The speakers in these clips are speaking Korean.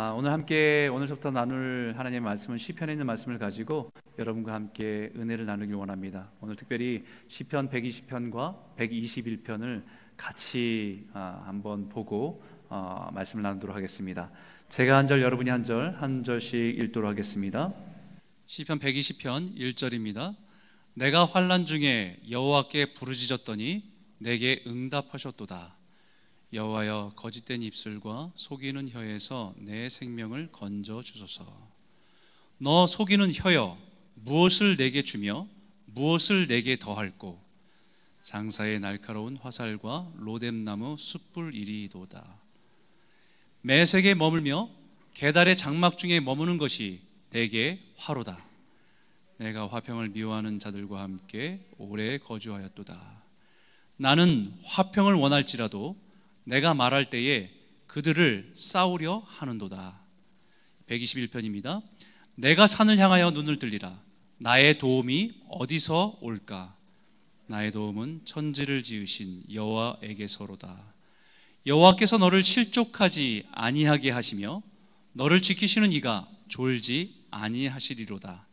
아, 오늘 함께 오늘부터 나눌 하나님의 말씀은 시편에 있는 말씀을 가지고 여러분과 함께 은혜를 나누길 원합니다. 오늘 특별히 시편 120편과 121편을 같이 아, 한번 보고 어, 말씀을 나누도록 하겠습니다. 제가 한 절, 여러분이 한 절, 한 절씩 읽도록 하겠습니다. 시편 120편 1절입니다. 내가 환란 중에 여호와께 부르짖었더니 내게 응답하셨도다. 여호와여 거짓된 입술과 속이는 혀에서 내 생명을 건져 주소서. 너 속이는 혀여 무엇을 내게 주며 무엇을 내게 더할꼬 장사의 날카로운 화살과 로뎀나무 숯불 이리도다. 매색에 머물며 계달의 장막 중에 머무는 것이 내게 화로다. 내가 화평을 미워하는 자들과 함께 오래 거주하였도다. 나는 화평을 원할지라도 내가 말할 때에 그들을 싸우려 하는도다. 121편입니다. 내가 산을 향하여 눈을 들리라. 나의 도움이 어디서 올까? 나의 도움은 천지를 지으신 여호와에게서로다. 여호와께서 너를 실족하지 아니하게 하시며 너를 지키시는 이가 졸지 아니하시리로다.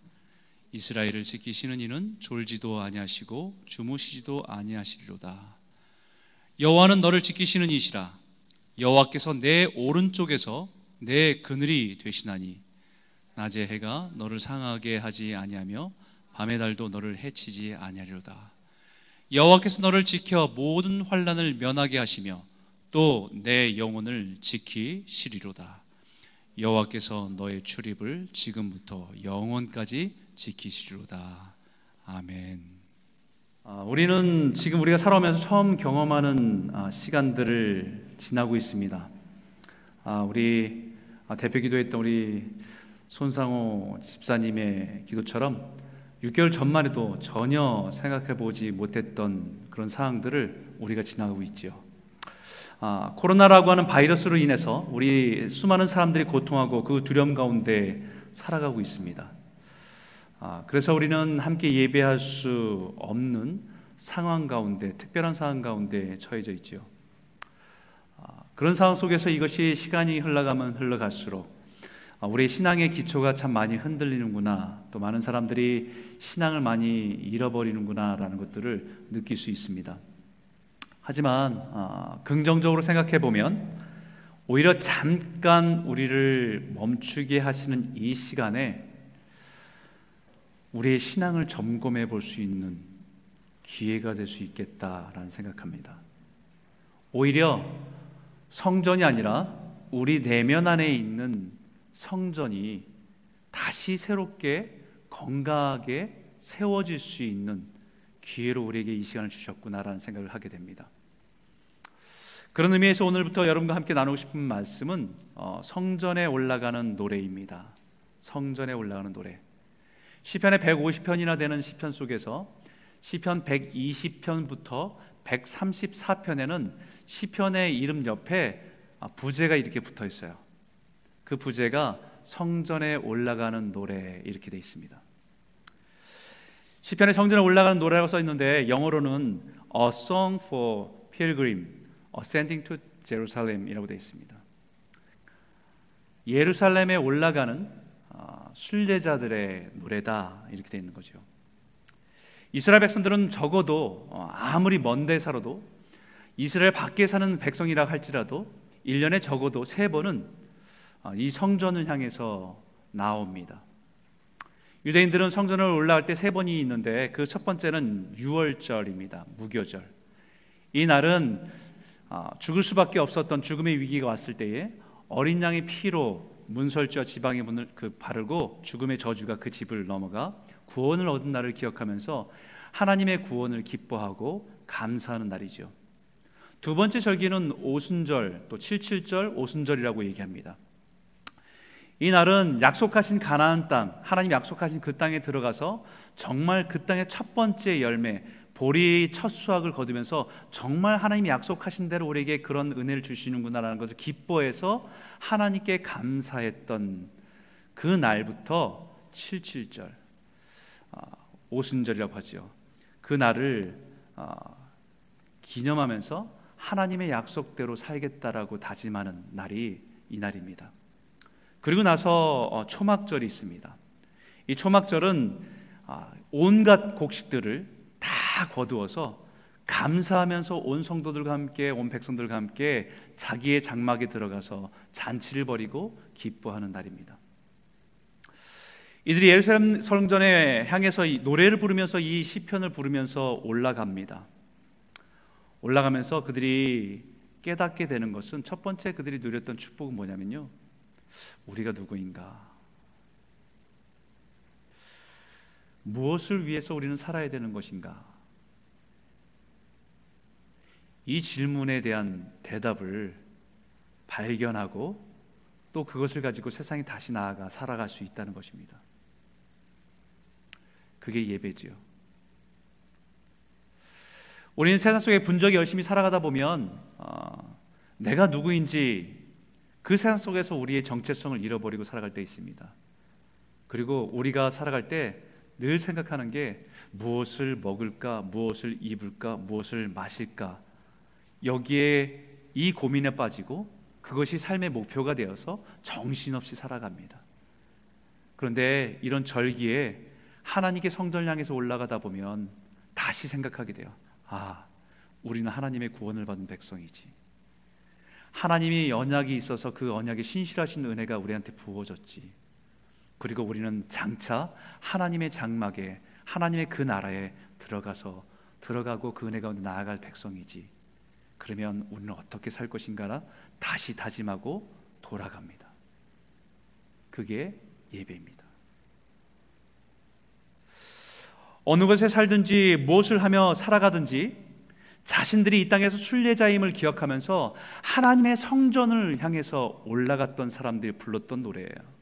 이스라엘을 지키시는 이는 졸지도 아니하시고 주무시지도 아니하시리로다. 여호와는 너를 지키시는 이시라. 여호와께서 내 오른쪽에서 내 그늘이 되시나니 낮에 해가 너를 상하게 하지 아니하며 밤의 달도 너를 해치지 아니하리로다. 여호와께서 너를 지켜 모든 환란을 면하게 하시며 또 내 영혼을 지키시리로다. 여호와께서 너의 출입을 지금부터 영원까지 지키시리로다. 아멘. 아, 우리는 지금 우리가 살아오면서 처음 경험하는 아, 시간들을 지나고 있습니다. 아, 우리 대표 기도했던 우리 손상호 집사님의 기도처럼 6개월 전만 해도 전혀 생각해 보지 못했던 그런 상황들을 우리가 지나가고 있죠. 아, 코로나라고 하는 바이러스로 인해서 우리 수많은 사람들이 고통하고 그 두려움 가운데 살아가고 있습니다. 아, 그래서 우리는 함께 예배할 수 없는 상황 가운데, 특별한 상황 가운데 처해져 있죠. 아, 그런 상황 속에서 이것이 시간이 흘러가면 흘러갈수록 아, 우리의 신앙의 기초가 참 많이 흔들리는구나, 또 많은 사람들이 신앙을 많이 잃어버리는구나라는 것들을 느낄 수 있습니다. 하지만 긍정적으로 생각해 보면 오히려 잠깐 우리를 멈추게 하시는 이 시간에 우리의 신앙을 점검해 볼 수 있는 기회가 될 수 있겠다라는 생각합니다. 오히려 성전이 아니라 우리 내면 안에 있는 성전이 다시 새롭게 건강하게 세워질 수 있는 기회로 우리에게 이 시간을 주셨구나라는 생각을 하게 됩니다. 그런 의미에서 오늘부터 여러분과 함께 나누고 싶은 말씀은 어, 성전에 올라가는 노래입니다. 성전에 올라가는 노래. 시편의 150편이나 되는 시편 속에서 시편 120편부터 134편에는 시편의 이름 옆에 아, 부제가 이렇게 붙어 있어요. 그 부제가 성전에 올라가는 노래 이렇게 돼 있습니다. 시편의 성전에 올라가는 노래라고 써 있는데 영어로는 A Song for Pilgrim Ascending to Jerusalem이라고 되어 있습니다. 예루살렘에 올라가는 순례자들의 노래다 이렇게 되어 있는 거죠. 이스라엘 백성들은 적어도 어, 아무리 먼 데 살아도 이스라엘 밖에 사는 백성이라 할지라도 1년에 적어도 세 번은 어, 이 성전을 향해서 나옵니다. 유대인들은 성전을 올라갈 때 세 번이 있는데 그 첫 번째는 유월절입니다. 무교절. 이 날은 어, 죽을 수밖에 없었던 죽음의 위기가 왔을 때에 어린 양의 피로 문설주와 지방의 문을 그 바르고 죽음의 저주가 그 집을 넘어가 구원을 얻은 날을 기억하면서 하나님의 구원을 기뻐하고 감사하는 날이죠. 두 번째 절기는 오순절 또 칠칠절 오순절이라고 얘기합니다. 이 날은 약속하신 가나안 땅, 하나님 약속하신 그 땅에 들어가서 정말 그 땅의 첫 번째 열매, 보리 첫 수확을 거두면서 정말 하나님이 약속하신 대로 우리에게 그런 은혜를 주시는구나라는 것을 기뻐해서 하나님께 감사했던 그 날부터 77절 아, 오순절이라고 하죠. 그 날을 아, 기념하면서 하나님의 약속대로 살겠다라고 다짐하는 날이 이 날입니다. 그리고 나서 어, 초막절이 있습니다. 이 초막절은 아, 온갖 곡식들을 다 거두어서 감사하면서 온 성도들과 함께 온 백성들과 함께 자기의 장막에 들어가서 잔치를 벌이고 기뻐하는 날입니다. 이들이 예루살렘 성전에 향해서 노래를 부르면서 이 시편을 부르면서 올라갑니다. 올라가면서 그들이 깨닫게 되는 것은 첫 번째 그들이 누렸던 축복은 뭐냐면요. 우리가 누구인가? 무엇을 위해서 우리는 살아야 되는 것인가? 이 질문에 대한 대답을 발견하고 또 그것을 가지고 세상에 다시 나아가 살아갈 수 있다는 것입니다. 그게 예배지요. 우리는 세상 속에 분적이 열심히 살아가다 보면 어, 내가 누구인지 그 세상 속에서 우리의 정체성을 잃어버리고 살아갈 때 있습니다. 그리고 우리가 살아갈 때 늘 생각하는 게 무엇을 먹을까, 무엇을 입을까, 무엇을 마실까 여기에 이 고민에 빠지고 그것이 삶의 목표가 되어서 정신없이 살아갑니다. 그런데 이런 절기에 하나님께 성전을 향해서 올라가다 보면 다시 생각하게 돼요. 아, 우리는 하나님의 구원을 받은 백성이지. 하나님이 언약이 있어서 그 언약에 신실하신 은혜가 우리한테 부어졌지. 그리고 우리는 장차 하나님의 장막에 하나님의 그 나라에 들어가서 들어가고 그 은혜 가운데 나아갈 백성이지. 그러면 우리는 어떻게 살 것인가라 다시 다짐하고 돌아갑니다. 그게 예배입니다. 어느 곳에 살든지 무엇을 하며 살아가든지 자신들이 이 땅에서 순례자임을 기억하면서 하나님의 성전을 향해서 올라갔던 사람들이 불렀던 노래예요.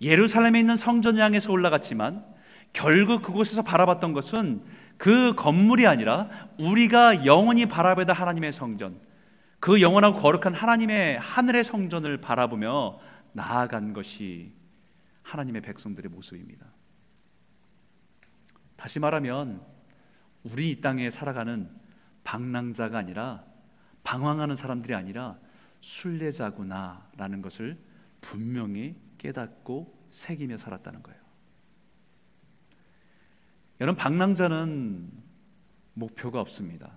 예루살렘에 있는 성전을 향해서 올라갔지만 결국 그곳에서 바라봤던 것은 그 건물이 아니라 우리가 영원히 바라보다 하나님의 성전, 그 영원하고 거룩한 하나님의 하늘의 성전을 바라보며 나아간 것이 하나님의 백성들의 모습입니다. 다시 말하면 우리 이 땅에 살아가는 방랑자가 아니라 방황하는 사람들이 아니라 순례자구나라는 것을 분명히 깨닫고 새기며 살았다는 거예요. 여러분 방랑자는 목표가 없습니다.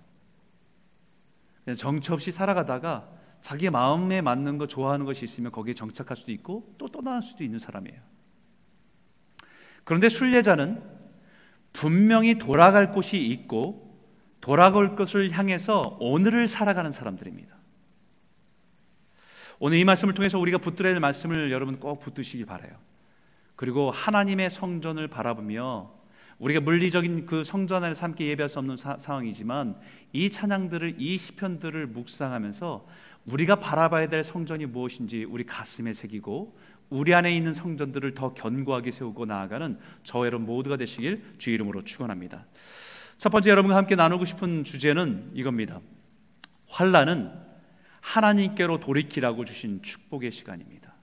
그냥 정처 없이 살아가다가 자기 마음에 맞는 거 좋아하는 것이 있으면 거기에 정착할 수도 있고 또 떠나갈 수도 있는 사람이에요. 그런데 순례자는 분명히 돌아갈 곳이 있고 돌아갈 것을 향해서 오늘을 살아가는 사람들입니다. 오늘 이 말씀을 통해서 우리가 붙들어야 할 말씀을 여러분 꼭 붙드시기 바래요. 그리고 하나님의 성전을 바라보며 우리가 물리적인 그 성전 안에서 함께 예배할 수 없는 사, 상황이지만 이 찬양들을 이 시편들을 묵상하면서 우리가 바라봐야 될 성전이 무엇인지 우리 가슴에 새기고 우리 안에 있는 성전들을 더 견고하게 세우고 나아가는 저 여러분 모두가 되시길 주 이름으로 축원합니다. 첫 번째 여러분과 함께 나누고 싶은 주제는 이겁니다. 환란은 하나님께로 돌이키라고 주신 축복의 시간입니다.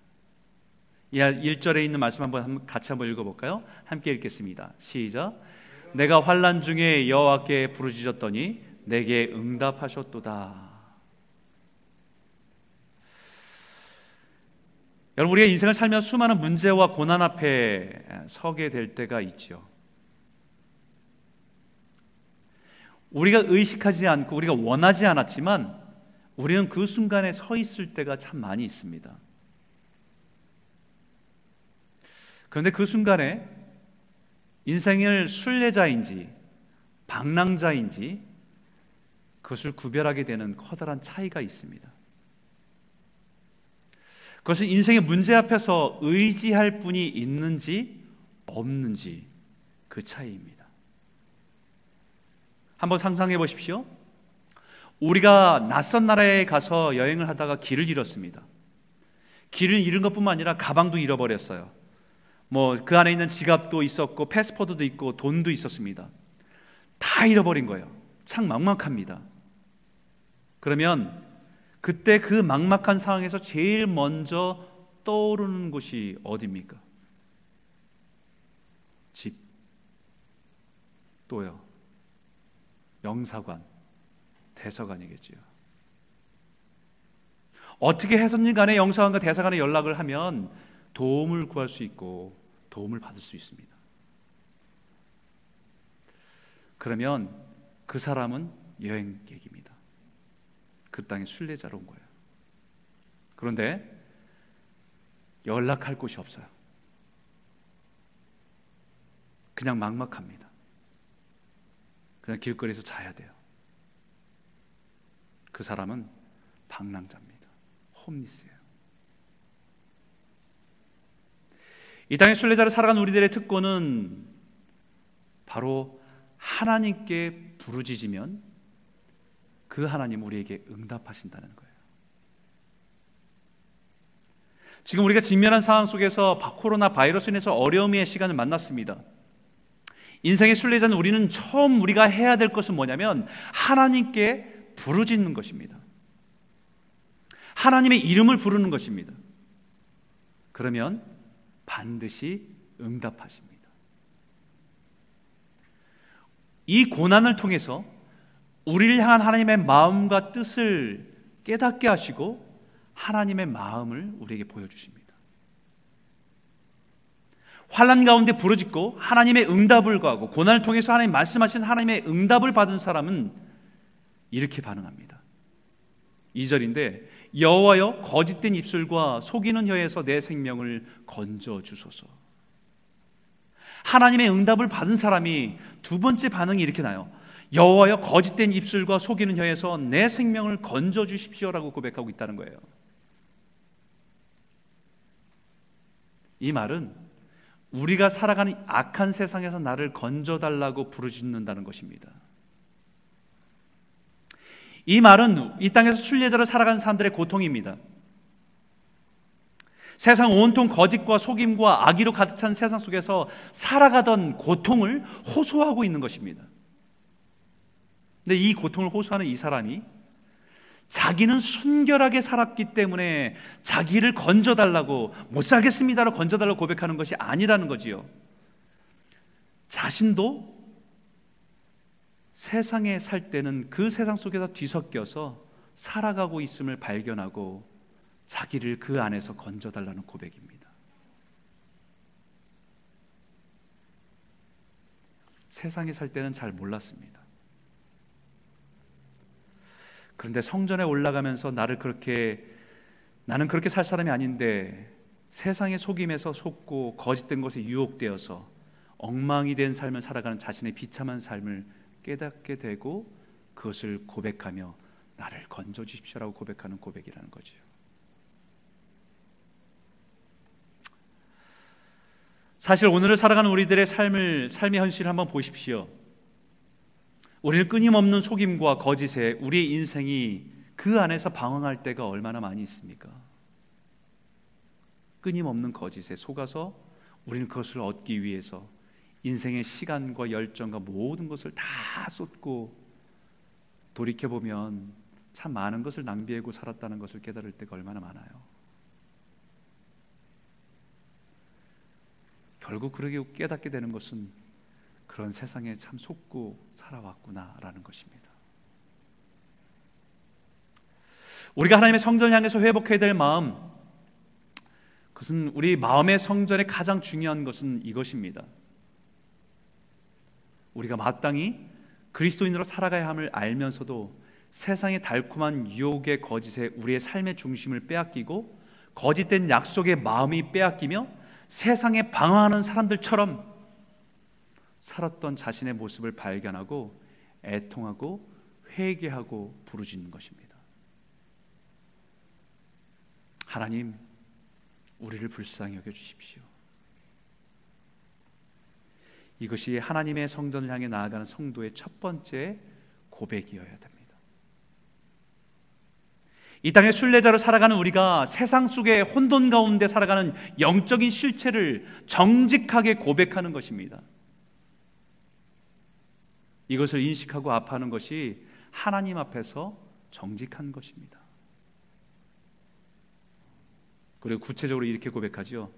1절에 있는 말씀 한번 같이 한번 읽어 볼까요? 함께 읽겠습니다. 시작. 내가 환란 중에 여호와께 부르짖었더니 내게 응답하셨도다. 여러분 우리가 인생을 살며 수많은 문제와 고난 앞에 서게 될 때가 있죠. 우리가 의식하지 않고 우리가 원하지 않았지만 우리는 그 순간에 서 있을 때가 참 많이 있습니다. 그런데 그 순간에 인생을 순례자인지 방랑자인지 그것을 구별하게 되는 커다란 차이가 있습니다. 그것은 인생의 문제 앞에서 의지할 분이 있는지 없는지 그 차이입니다. 한번 상상해 보십시오. 우리가 낯선 나라에 가서 여행을 하다가 길을 잃었습니다. 길을 잃은 것뿐만 아니라 가방도 잃어버렸어요. 뭐 그 안에 있는 지갑도 있었고 패스포드도 있고 돈도 있었습니다. 다 잃어버린 거예요. 참 막막합니다. 그러면 그때 그 막막한 상황에서 제일 먼저 떠오르는 곳이 어디입니까? 집. 또요. 영사관, 대서관이겠지요. 어떻게 해서든 간에 영사관과 대사관에 연락을 하면 도움을 구할 수 있고 도움을 받을 수 있습니다. 그러면 그 사람은 여행객입니다. 그 땅에 순례자로 온 거예요. 그런데 연락할 곳이 없어요. 그냥 막막합니다. 그냥 길거리에서 자야 돼요. 그 사람은 방랑자입니다. 홈리스예요. 이 땅의 순례자를 살아간 우리들의 특권은 바로 하나님께 부르짖으면 그 하나님 우리에게 응답하신다는 거예요. 지금 우리가 직면한 상황 속에서 코로나 바이러스 인해서 어려움의 시간을 만났습니다. 인생의 순례자는 우리는 처음 우리가 해야 될 것은 뭐냐면 하나님께 부르짖는 것입니다. 하나님의 이름을 부르는 것입니다. 그러면 반드시 응답하십니다. 이 고난을 통해서 우리를 향한 하나님의 마음과 뜻을 깨닫게 하시고 하나님의 마음을 우리에게 보여주십니다. 환란 가운데 부르짖고 하나님의 응답을 구하고 고난을 통해서 하나님 말씀하신 하나님의 응답을 받은 사람은 이렇게 반응합니다. 2절인데 여호와여 거짓된 입술과 속이는 혀에서 내 생명을 건져 주소서. 하나님의 응답을 받은 사람이 두 번째 반응이 이렇게 나요. 여호와여 거짓된 입술과 속이는 혀에서 내 생명을 건져 주십시오라고 고백하고 있다는 거예요. 이 말은 우리가 살아가는 악한 세상에서 나를 건져 달라고 부르짖는다는 것입니다. 이 말은 이 땅에서 순례자로 살아가는 사람들의 고통입니다. 세상 온통 거짓과 속임과 악의로 가득 찬 세상 속에서 살아가던 고통을 호소하고 있는 것입니다. 근데 이 고통을 호소하는 이 사람이 자기는 순결하게 살았기 때문에 자기를 건져달라고 못 살겠습니다로 건져달라고 고백하는 것이 아니라는 거지요. 자신도 세상에 살 때는 그 세상 속에서 뒤섞여서 살아가고 있음을 발견하고 자기를 그 안에서 건져달라는 고백입니다. 세상에 살 때는 잘 몰랐습니다. 그런데 성전에 올라가면서 나를 그렇게 나는 그렇게 살 사람이 아닌데 세상의 속임에서 속고 거짓된 것에 유혹되어서 엉망이 된 삶을 살아가는 자신의 비참한 삶을 깨닫게 되고 그것을 고백하며 나를 건져 주십시오라고 고백하는 고백이라는 거죠. 사실 오늘을 살아가는 우리들의 삶을 삶의 현실을 한번 보십시오. 우리는 끊임없는 속임과 거짓에 우리의 인생이 그 안에서 방황할 때가 얼마나 많이 있습니까? 끊임없는 거짓에 속아서 우리는 그것을 얻기 위해서 인생의 시간과 열정과 모든 것을 다 쏟고 돌이켜 보면 참 많은 것을 낭비하고 살았다는 것을 깨달을 때가 얼마나 많아요. 결국 그러게 깨닫게 되는 것은 그런 세상에 참 속고 살아왔구나라는 것입니다. 우리가 하나님의 성전을 향해서 회복해야 될 마음, 그것은 우리 마음의 성전의 가장 중요한 것은 이것입니다. 우리가 마땅히 그리스도인으로 살아가야 함을 알면서도 세상의 달콤한 유혹의 거짓에 우리의 삶의 중심을 빼앗기고 거짓된 약속의 마음이 빼앗기며 세상에 방황하는 사람들처럼 살았던 자신의 모습을 발견하고 애통하고 회개하고 부르짖는 것입니다. 하나님, 우리를 불쌍히 여겨 주십시오. 이것이 하나님의 성전을 향해 나아가는 성도의 첫 번째 고백이어야 됩니다. 이 땅의 순례자로 살아가는 우리가 세상 속의 혼돈 가운데 살아가는 영적인 실체를 정직하게 고백하는 것입니다. 이것을 인식하고 아파하는 것이 하나님 앞에서 정직한 것입니다. 그리고 구체적으로 이렇게 고백하지요.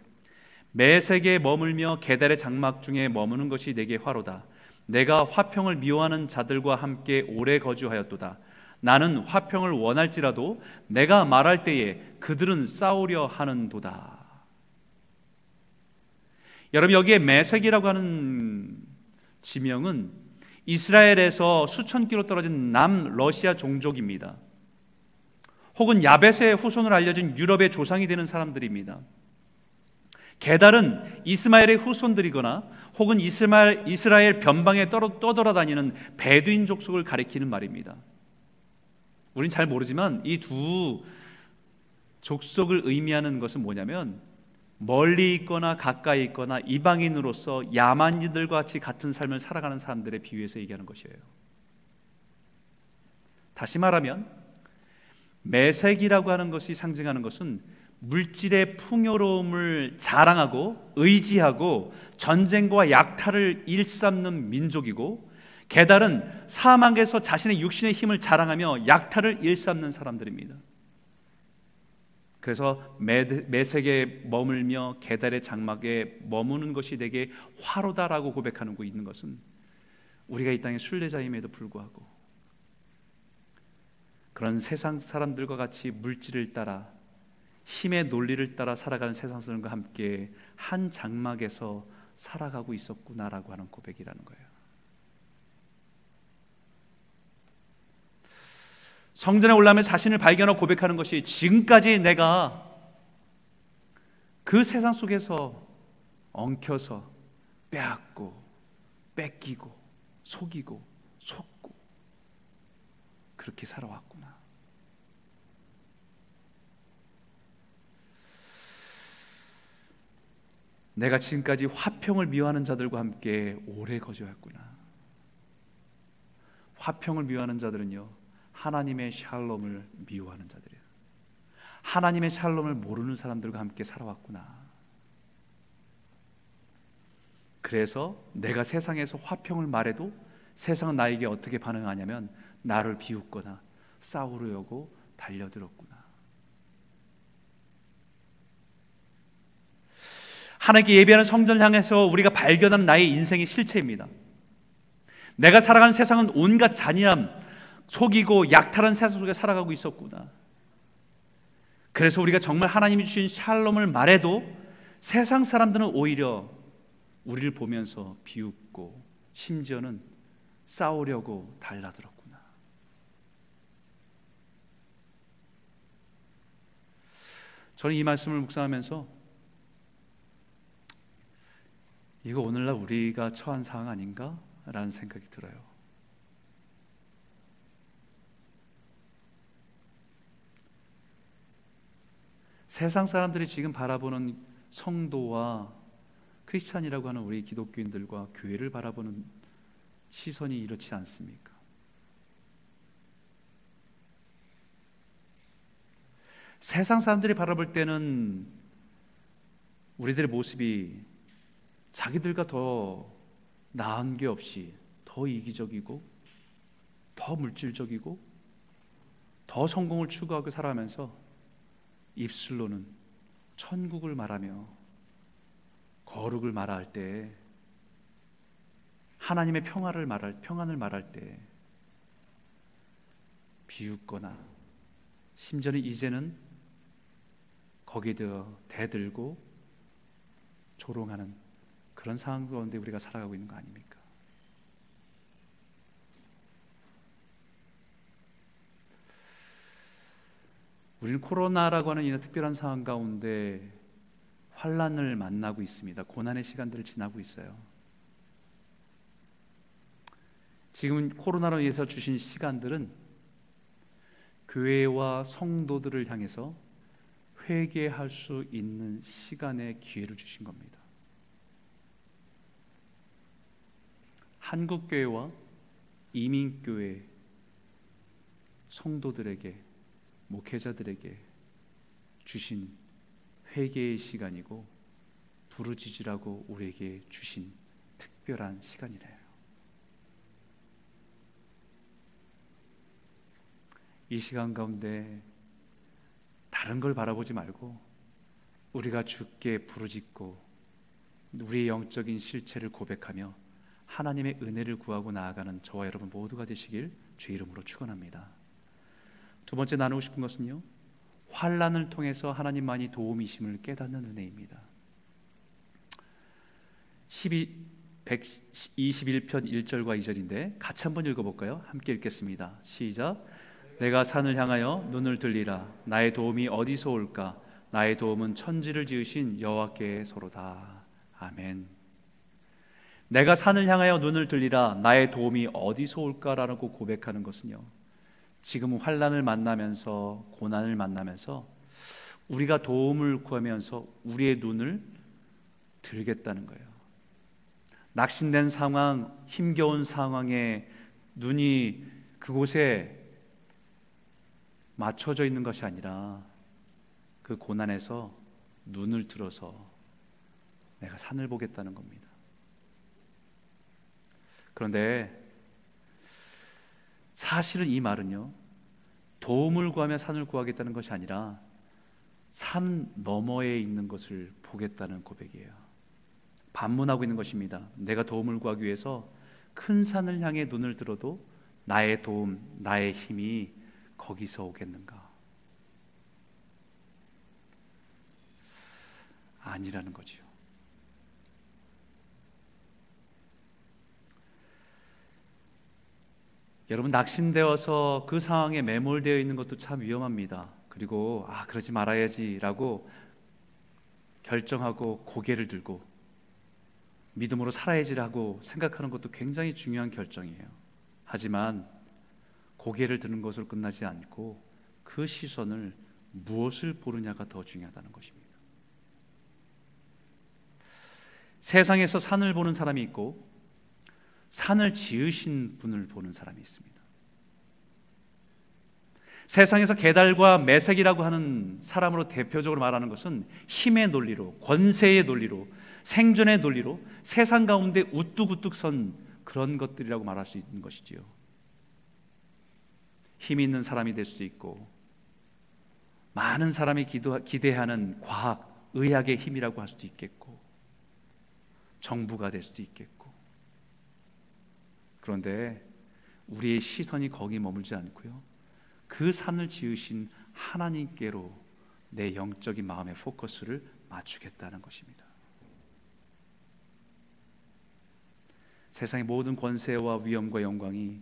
매 세계에 머물며 계달의 장막 중에 머무는 것이 내게 화로다. 내가 화평을 미워하는 자들과 함께 오래 거주하였도다. 나는 화평을 원할지라도 내가 말할 때에 그들은 싸우려 하는도다. 여러분 여기에 메색이라고 하는 지명은 이스라엘에서 수천 킬로 떨어진 남 러시아 종족입니다. 혹은 야벳의 후손을 알려진 유럽의 조상이 되는 사람들입니다. 게달은 이스마엘의 후손들이거나 혹은 이스마엘, 이스라엘 변방에 떠돌아다니는 베두인 족속을 가리키는 말입니다. 우린 잘 모르지만 이 두 족속을 의미하는 것은 뭐냐면 멀리 있거나 가까이 있거나 이방인으로서 야만인들과 같이 같은 삶을 살아가는 사람들의 비유해서 얘기하는 것이에요. 다시 말하면 매색이라고 하는 것이 상징하는 것은 물질의 풍요로움을 자랑하고 의지하고 전쟁과 약탈을 일삼는 민족이고 게달은 사망에서 자신의 육신의 힘을 자랑하며 약탈을 일삼는 사람들입니다. 그래서 매색에 머물며 게달의 장막에 머무는 것이 되게 화로다라고 고백하는 거 있는 것은 우리가 이 땅의 순례자임에도 불구하고 그런 세상 사람들과 같이 물질을 따라 힘의 논리를 따라 살아가는 세상 사람과 함께 한 장막에서 살아가고 있었구나라고 하는 고백이라는 거예요. 성전에 올라면 자신을 발견하고 고백하는 것이 지금까지 내가 그 세상 속에서 엉켜서 빼앗고 뺏기고 속이고 속고 그렇게 살아왔구나. 내가 지금까지 화평을 미워하는 자들과 함께 오래 거주했구나. 화평을 미워하는 자들은요. 하나님의 샬롬을 미워하는 자들이에요. 하나님의 샬롬을 모르는 사람들과 함께 살아왔구나. 그래서 내가 세상에서 화평을 말해도 세상은 나에게 어떻게 반응하냐면 나를 비웃거나 싸우려고 달려들었구나. 하나님께 예배하는 성전을 향해서 우리가 발견한 나의 인생의 실체입니다. 내가 살아가는 세상은 온갖 잔인함, 속이고 약탈한 세상 속에 살아가고 있었구나. 그래서 우리가 정말 하나님이 주신 샬롬을 말해도 세상 사람들은 오히려 우리를 보면서 비웃고 심지어는 싸우려고 달라들었구나. 저는 이 말씀을 묵상하면서 이거 오늘날 우리가 처한 상황 아닌가? 라는 생각이 들어요. 세상 사람들이 지금 바라보는 성도와 크리스찬이라고 하는 우리 기독교인들과 교회를 바라보는 시선이 이렇지 않습니까? 세상 사람들이 바라볼 때는 우리들의 모습이 자기들과 더 나은 게 없이 더 이기적이고 더 물질적이고 더 성공을 추구하고 살아가면서 입술로는 천국을 말하며 거룩을 말할 때 하나님의 평화를 말할 평안을 말할 때 비웃거나 심지어는 이제는 거기에 대들고 조롱하는 그런 상황 가운데 우리가 살아가고 있는 거 아닙니까? 우리는 코로나라고 하는 이런 특별한 상황 가운데 환란을 만나고 있습니다. 고난의 시간들을 지나고 있어요. 지금 코로나로 인해서 주신 시간들은 교회와 성도들을 향해서 회개할 수 있는 시간의 기회를 주신 겁니다. 한국 교회와 이민 교회 성도들에게 목회자들에게 주신 회개의 시간이고 부르짖으라고 우리에게 주신 특별한 시간이래요. 이 시간 가운데 다른 걸 바라보지 말고 우리가 주께 부르짖고 우리의 영적인 실체를 고백하며 하나님의 은혜를 구하고 나아가는 저와 여러분 모두가 되시길 주 이름으로 축원합니다. 두 번째 나누고 싶은 것은요. 환란을 통해서 하나님만이 도움이심을 깨닫는 은혜입니다. 12 121편 1절과 2절인데 같이 한번 읽어 볼까요? 함께 읽겠습니다. 시작. 내가 산을 향하여 눈을 들리라 나의 도움이 어디서 올까? 나의 도움은 천지를 지으신 여호와께 서로다. 아멘. 내가 산을 향하여 눈을 들리라 나의 도움이 어디서 올까라고 고백하는 것은요. 지금 환란을 만나면서 고난을 만나면서 우리가 도움을 구하면서 우리의 눈을 들겠다는 거예요. 낙심된 상황, 힘겨운 상황에 눈이 그곳에 맞춰져 있는 것이 아니라 그 고난에서 눈을 들어서 내가 산을 보겠다는 겁니다. 그런데 사실은 이 말은요, 도움을 구하며 산을 구하겠다는 것이 아니라 산 너머에 있는 것을 보겠다는 고백이에요. 반문하고 있는 것입니다. 내가 도움을 구하기 위해서 큰 산을 향해 눈을 들어도 나의 도움, 나의 힘이 거기서 오겠는가? 아니라는 거지요. 여러분 낙심되어서 그 상황에 매몰되어 있는 것도 참 위험합니다. 그리고 아 그러지 말아야지라고 결정하고 고개를 들고 믿음으로 살아야지라고 생각하는 것도 굉장히 중요한 결정이에요. 하지만 고개를 드는 것으로 끝나지 않고 그 시선을 무엇을 보느냐가 더 중요하다는 것입니다. 세상에서 산을 보는 사람이 있고 산을 지으신 분을 보는 사람이 있습니다. 세상에서 계달과 매색이라고 하는 사람으로 대표적으로 말하는 것은 힘의 논리로, 권세의 논리로, 생존의 논리로 세상 가운데 우뚝우뚝 선 그런 것들이라고 말할 수 있는 것이지요. 힘 있는 사람이 될수 있고, 많은 사람이 기도, 기대하는 과학, 의학의 힘이라고 할 수도 있겠고, 정부가 될 수도 있겠고, 그런데 우리의 시선이 거기 머물지 않고요. 그 산을 지으신 하나님께로 내 영적인 마음의 포커스를 맞추겠다는 것입니다. 세상의 모든 권세와 위엄과 영광이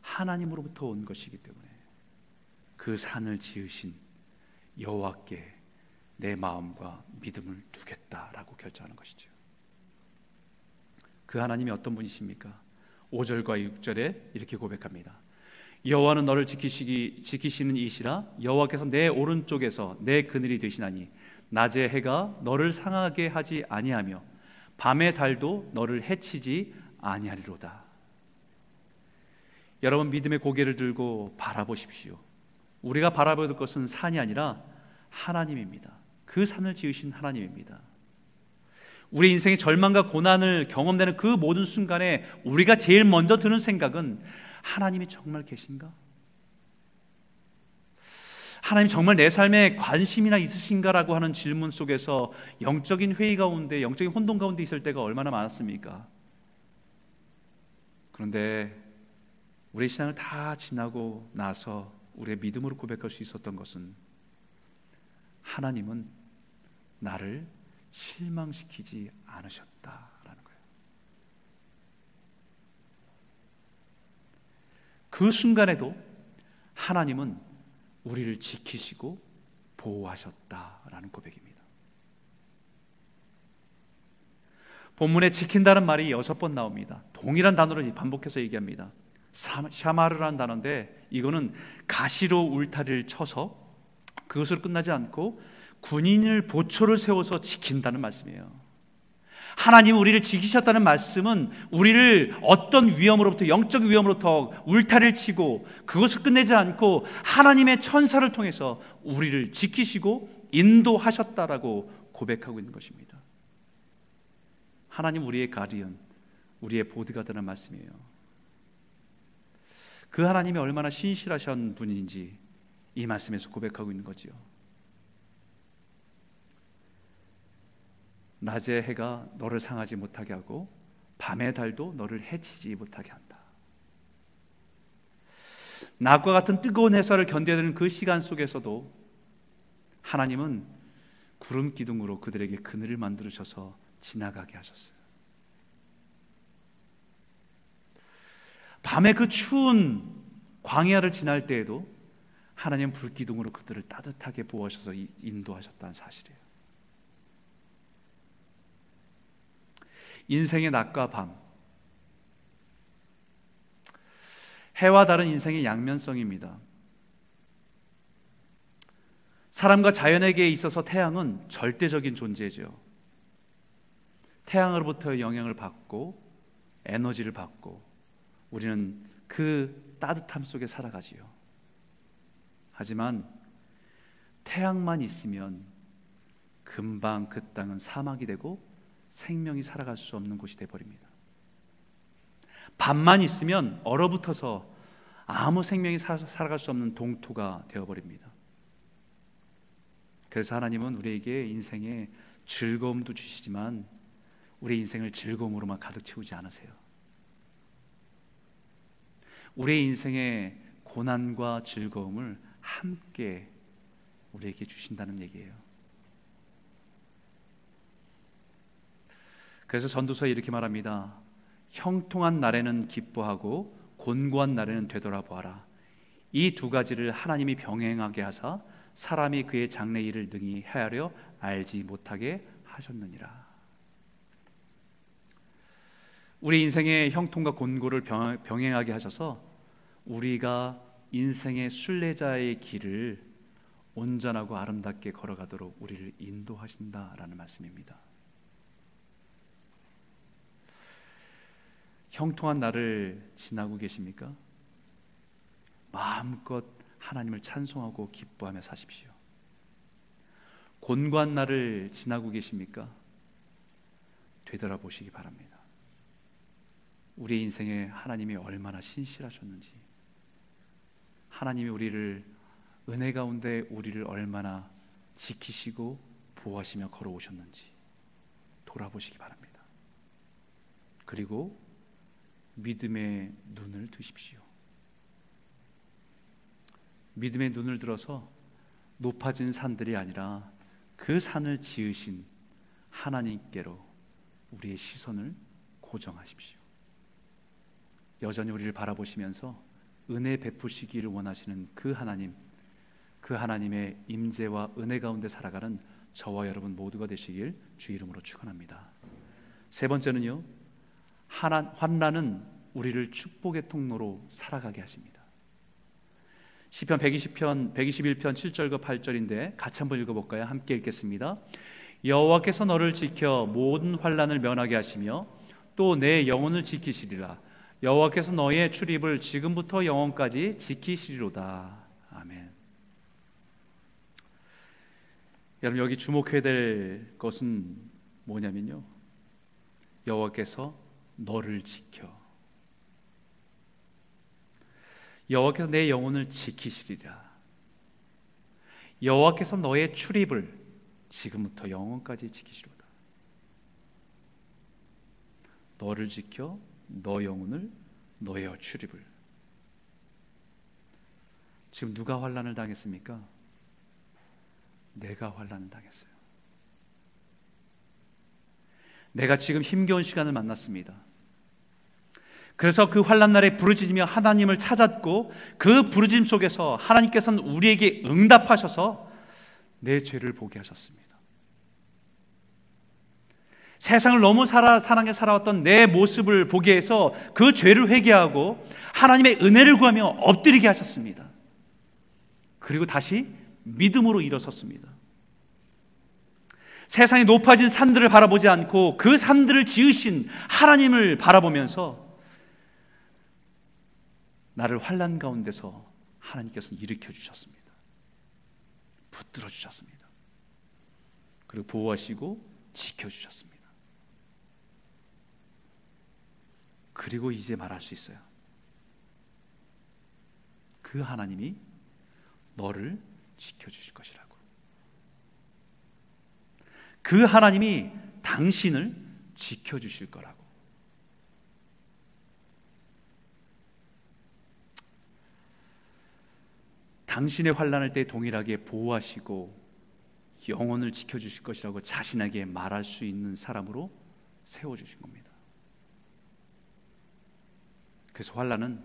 하나님으로부터 온 것이기 때문에 그 산을 지으신 여호와께 내 마음과 믿음을 두겠다라고 결정하는 것이죠. 그 하나님이 어떤 분이십니까? 5절과 6절에 이렇게 고백합니다. 여호와는 너를 지키시기 지키시는 이시라 여호와께서 내 오른쪽에서 내 그늘이 되시나니 낮의 해가 너를 상하게 하지 아니하며 밤의 달도 너를 해치지 아니하리로다. 여러분 믿음의 고개를 들고 바라보십시오. 우리가 바라볼 것은 산이 아니라 하나님입니다. 그 산을 지으신 하나님입니다. 우리 인생의 절망과 고난을 경험되는 그 모든 순간에 우리가 제일 먼저 드는 생각은 하나님이 정말 계신가? 하나님 정말 내 삶에 관심이나 있으신가라고 하는 질문 속에서 영적인 회의 가운데, 영적인 혼돈 가운데 있을 때가 얼마나 많았습니까? 그런데 우리 신앙을 다 지나고 나서 우리의 믿음으로 고백할 수 있었던 것은 하나님은 나를 실망시키지 않으셨다라는 거예요. 그 순간에도 하나님은 우리를 지키시고 보호하셨다라는 고백입니다. 본문에 지킨다는 말이 여섯 번 나옵니다. 동일한 단어를 반복해서 얘기합니다. 샤마르라는 단어인데 이거는 가시로 울타리를 쳐서 그것으로 끝나지 않고 군인을 보초를 세워서 지킨다는 말씀이에요. 하나님 우리를 지키셨다는 말씀은 우리를 어떤 위험으로부터 영적 위험으로부터 울타리를 치고 그것을 끝내지 않고 하나님의 천사를 통해서 우리를 지키시고 인도하셨다라고 고백하고 있는 것입니다. 하나님 우리의 가디언, 우리의 보드가드라는 말씀이에요. 그 하나님이 얼마나 신실하신 분인지 이 말씀에서 고백하고 있는 거지요. 낮의 해가 너를 상하지 못하게 하고 밤의 달도 너를 해치지 못하게 한다. 낮과 같은 뜨거운 햇살을 견뎌야 되는 그 시간 속에서도 하나님은 구름 기둥으로 그들에게 그늘을 만들으셔서 지나가게 하셨어요. 밤에 그 추운 광야를 지날 때에도 하나님 불기둥으로 그들을 따뜻하게 보호하셔서 인도하셨다는 사실이에요. 인생의 낮과 밤, 해와 다른 인생의 양면성입니다. 사람과 자연에게 있어서 태양은 절대적인 존재죠. 태양으로부터 영향을 받고 에너지를 받고 우리는 그 따뜻함 속에 살아가지요. 하지만 태양만 있으면 금방 그 땅은 사막이 되고 생명이 살아갈 수 없는 곳이 되어 버립니다. 밤만 있으면 얼어붙어서 아무 생명이 살아갈 수 없는 동토가 되어 버립니다. 그래서 하나님은 우리에게 인생에 즐거움도 주시지만 우리 인생을 즐거움으로만 가득 채우지 않으세요. 우리 인생의 고난과 즐거움을 함께 우리에게 주신다는 얘기예요. 그래서 전도서에 이렇게 말합니다. 형통한 날에는 기뻐하고 곤고한 날에는 되돌아보아라. 이 두 가지를 하나님이 병행하게 하사 사람이 그의 장래 일을 능히 헤아려 알지 못하게 하셨느니라. 우리 인생의 형통과 곤고를 병행하게 하셔서 우리가 인생의 순례자의 길을 온전하고 아름답게 걸어가도록 우리를 인도하신다라는 말씀입니다. 형통한 날을 지나고 계십니까? 마음껏 하나님을 찬송하고 기뻐하며 사십시오. 곤고한 날을 지나고 계십니까? 되돌아보시기 바랍니다. 우리 인생에 하나님이 얼마나 신실하셨는지, 하나님이 우리를 은혜 가운데 우리를 얼마나 지키시고 보호하시며 걸어오셨는지 돌아보시기 바랍니다. 그리고 믿음의 눈을 드십시오. 믿음의 눈을 들어서 높아진 산들이 아니라 그 산을 지으신 하나님께로 우리의 시선을 고정하십시오. 여전히 우리를 바라보시면서 은혜 베푸시기를 원하시는 그 하나님, 그 하나님의 임재와 은혜 가운데 살아가는 저와 여러분 모두가 되시길 주 이름으로 축원합니다. 세 번째는요. 환란은 우리를 축복의 통로로 살아가게 하십니다. 시편 120편 121편 7절과 8절인데 같이 한번 읽어 볼까요? 함께 읽겠습니다. 여호와께서 너를 지켜 모든 환란을 면하게 하시며 또 내 영혼을 지키시리라. 여호와께서 너의 출입을 지금부터 영원까지 지키시리로다. 아멘. 여러분 여기 주목해야 될 것은 뭐냐면요. 여호와께서 너를 지켜 여호와께서 내 영혼을 지키시리라. 여호와께서 너의 출입을 지금부터 영원까지 지키시로다. 너를 지켜 너 영혼을 너의 출입을 지금 누가 환란을 당했습니까? 내가 환란을 당했어요. 내가 지금 힘겨운 시간을 만났습니다. 그래서 그 환란 날에 부르짖으며 하나님을 찾았고 그 부르짖음 속에서 하나님께서는 우리에게 응답하셔서 내 죄를 보게 하셨습니다. 세상을 너무 살아, 사랑해 살아왔던 내 모습을 보게 해서 그 죄를 회개하고 하나님의 은혜를 구하며 엎드리게 하셨습니다. 그리고 다시 믿음으로 일어섰습니다. 세상에 높아진 산들을 바라보지 않고 그 산들을 지으신 하나님을 바라보면서 나를 환란 가운데서 하나님께서 일으켜 주셨습니다. 붙들어 주셨습니다. 그리고 보호하시고 지켜 주셨습니다. 그리고 이제 말할 수 있어요. 그 하나님이 너를 지켜 주실 것이라고. 그 하나님이 당신을 지켜 주실 거라고. 당신의 환란할 때 동일하게 보호하시고 영혼을 지켜주실 것이라고 자신에게 말할 수 있는 사람으로 세워주신 겁니다. 그래서 환란은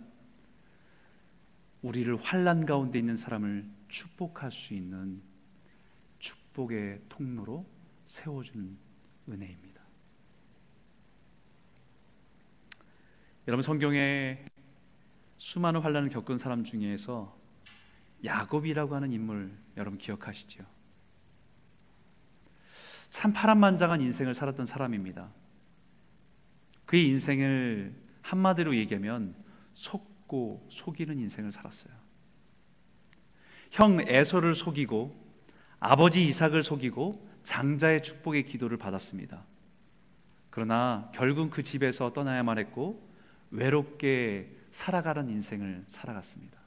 우리를 환란 가운데 있는 사람을 축복할 수 있는 축복의 통로로 세워주는 은혜입니다. 여러분 성경에 수많은 환란을 겪은 사람 중에서 야곱이라고 하는 인물 여러분 기억하시죠? 참 파란만장한 인생을 살았던 사람입니다. 그의 인생을 한마디로 얘기하면 속고 속이는 인생을 살았어요. 형 에서를 속이고 아버지 이삭을 속이고 장자의 축복의 기도를 받았습니다. 그러나 결국 그 집에서 떠나야만 했고 외롭게 살아가는 인생을 살아갔습니다.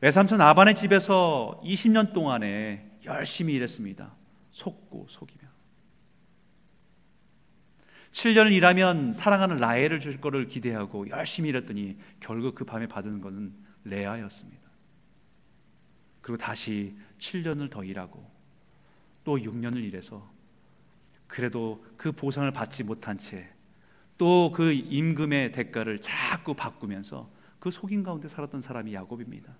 외삼촌 아반의 집에서 20년 동안에 열심히 일했습니다. 속고 속이며 7년을 일하면 사랑하는 라헬을 줄 거를 기대하고 열심히 일했더니 결국 그 밤에 받은 것은 레아였습니다. 그리고 다시 7년을 더 일하고 또 6년을 일해서 그래도 그 보상을 받지 못한 채 또 그 임금의 대가를 자꾸 바꾸면서 그 속임 가운데 살았던 사람이 야곱입니다.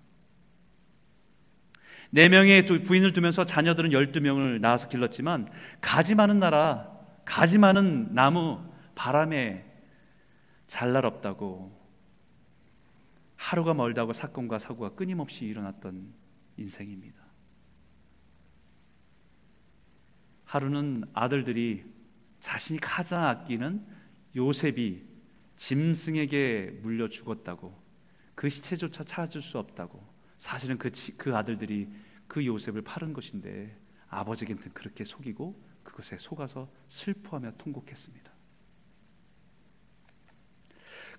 네 명의 부인을 두면서 자녀들은 열두 명을 낳아서 길렀지만 가지 많은 나라, 가지 많은 나무, 바람에 잘날 없다고 하루가 멀다고 사건과 사고가 끊임없이 일어났던 인생입니다. 하루는 아들들이 자신이 가장 아끼는 요셉이 짐승에게 물려 죽었다고 그 시체조차 찾을 수 없다고 사실은 그, 그 아들들이 그 요셉을 팔은 것인데 아버지에게는 그렇게 속이고 그것에 속아서 슬퍼하며 통곡했습니다.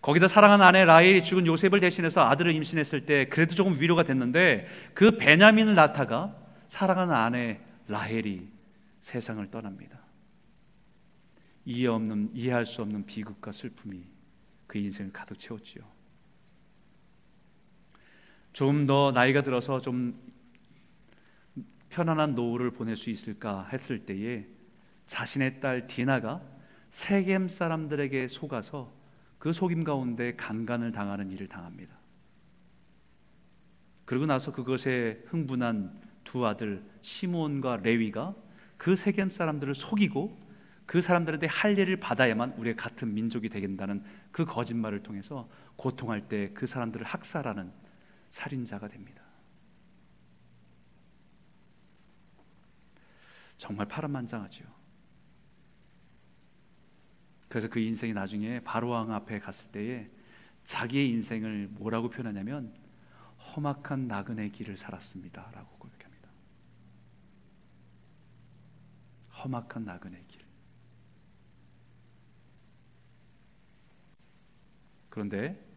거기다 사랑하는 아내 라헬이 죽은 요셉을 대신해서 아들을 임신했을 때 그래도 조금 위로가 됐는데 그 베냐민을 낳다가 사랑하는 아내 라헬이 세상을 떠납니다. 이해 없는 이해할 수 없는 비극과 슬픔이 그 인생을 가득 채웠지요. 좀 더 나이가 들어서 좀 편안한 노후를 보낼 수 있을까 했을 때에 자신의 딸 디나가 세겜 사람들에게 속아서 그 속임 가운데 강간을 당하는 일을 당합니다. 그러고 나서 그것에 흥분한 두 아들 시몬과 레위가 그 세겜 사람들을 속이고 그 사람들한테 할례를 받아야만 우리의 같은 민족이 되겠다는 그 거짓말을 통해서 고통할 때 그 사람들을 학살하는 살인자가 됩니다. 정말 파란만장하죠. 그래서 그 인생이 나중에 바로왕 앞에 갔을 때에 자기의 인생을 뭐라고 표현하냐면 험악한 나그네 길을 살았습니다라고 고백합니다. 험악한 나그네 길. 그런데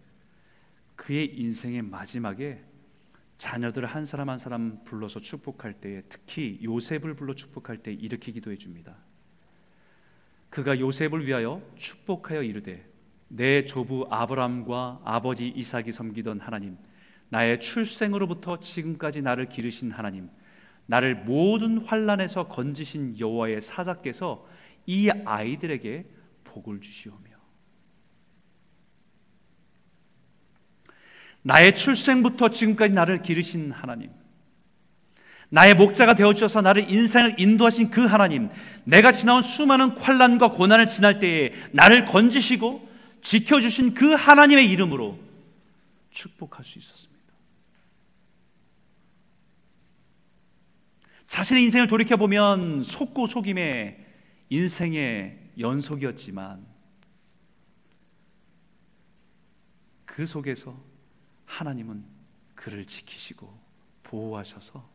그의 인생의 마지막에 자녀들 한 사람 한 사람 불러서 축복할 때에 특히 요셉을 불러 축복할 때 이렇게 기도해 줍니다. 그가 요셉을 위하여 축복하여 이르되 내 조부 아브람과 아버지 이삭이 섬기던 하나님 나의 출생으로부터 지금까지 나를 기르신 하나님 나를 모든 환란에서 건지신 여호와의 사자께서 이 아이들에게 복을 주시오며 나의 출생부터 지금까지 나를 기르신 하나님, 나의 목자가 되어 주셔서 나를 인생을 인도하신 그 하나님, 내가 지나온 수많은 환란과 고난을 지날 때에 나를 건지시고 지켜 주신 그 하나님의 이름으로 축복할 수 있었습니다. 자신의 인생을 돌이켜 보면 속고 속임의 인생의 연속이었지만 그 속에서 하나님은 그를 지키시고 보호하셔서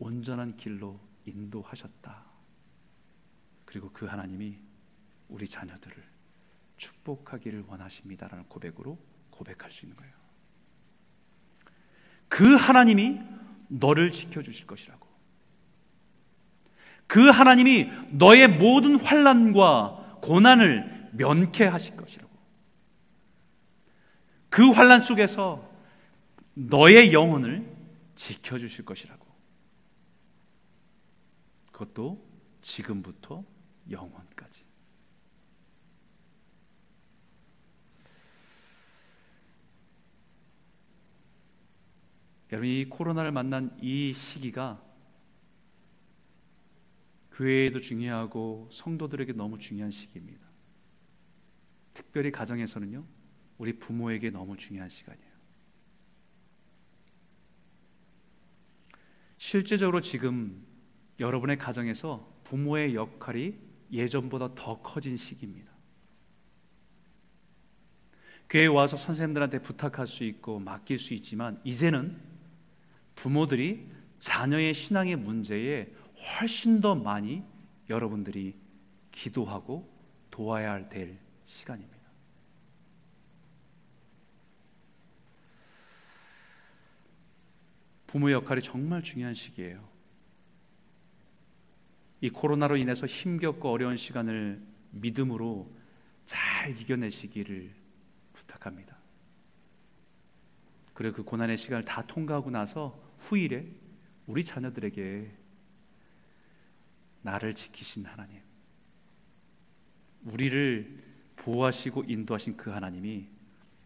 온전한 길로 인도하셨다. 그리고 그 하나님이 우리 자녀들을 축복하기를 원하십니다라는 고백으로 고백할 수 있는 거예요. 그 하나님이 너를 지켜주실 것이라고. 그 하나님이 너의 모든 환란과 고난을 면케하실 것이라고. 그 환란 속에서 너의 영혼을 지켜주실 것이라고. 그것도 지금부터 영원까지. 여러분 이 코로나를 만난 이 시기가 교회에도 중요하고 성도들에게 너무 중요한 시기입니다. 특별히 가정에서는요, 우리 부모에게 너무 중요한 시간이에요. 실제적으로 지금 여러분의 가정에서 부모의 역할이 예전보다 더 커진 시기입니다. 교회에 와서 선생님들한테 부탁할 수 있고 맡길 수 있지만 이제는 부모들이 자녀의 신앙의 문제에 훨씬 더 많이 여러분들이 기도하고 도와야 될 시간입니다. 부모 역할이 정말 중요한 시기예요. 이 코로나로 인해서 힘겹고 어려운 시간을 믿음으로 잘 이겨내시기를 부탁합니다. 그리고 그 고난의 시간을 다 통과하고 나서 후일에 우리 자녀들에게 나를 지키신 하나님, 우리를 보호하시고 인도하신 그 하나님이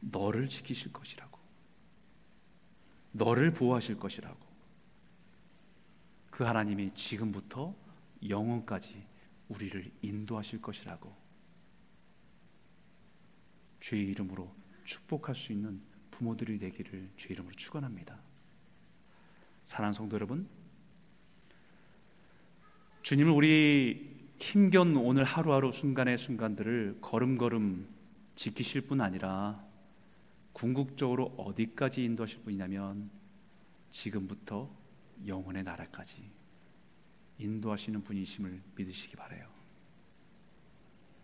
너를 지키실 것이라고, 너를 보호하실 것이라고, 그 하나님이 지금부터 영원까지 우리를 인도하실 것이라고, 주의 이름으로 축복할 수 있는 부모들이 되기를 주의 이름으로 축원합니다. 사랑하는 성도 여러분, 주님은 우리 힘겨운 오늘 하루하루 순간의 순간들을 걸음걸음 지키실 뿐 아니라 궁극적으로 어디까지 인도하실 분이냐면 지금부터 영혼의 나라까지 인도하시는 분이심을 믿으시기 바래요.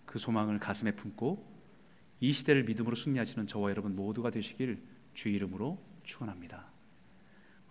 그 소망을 가슴에 품고 이 시대를 믿음으로 승리하시는 저와 여러분 모두가 되시길 주 이름으로 축원합니다.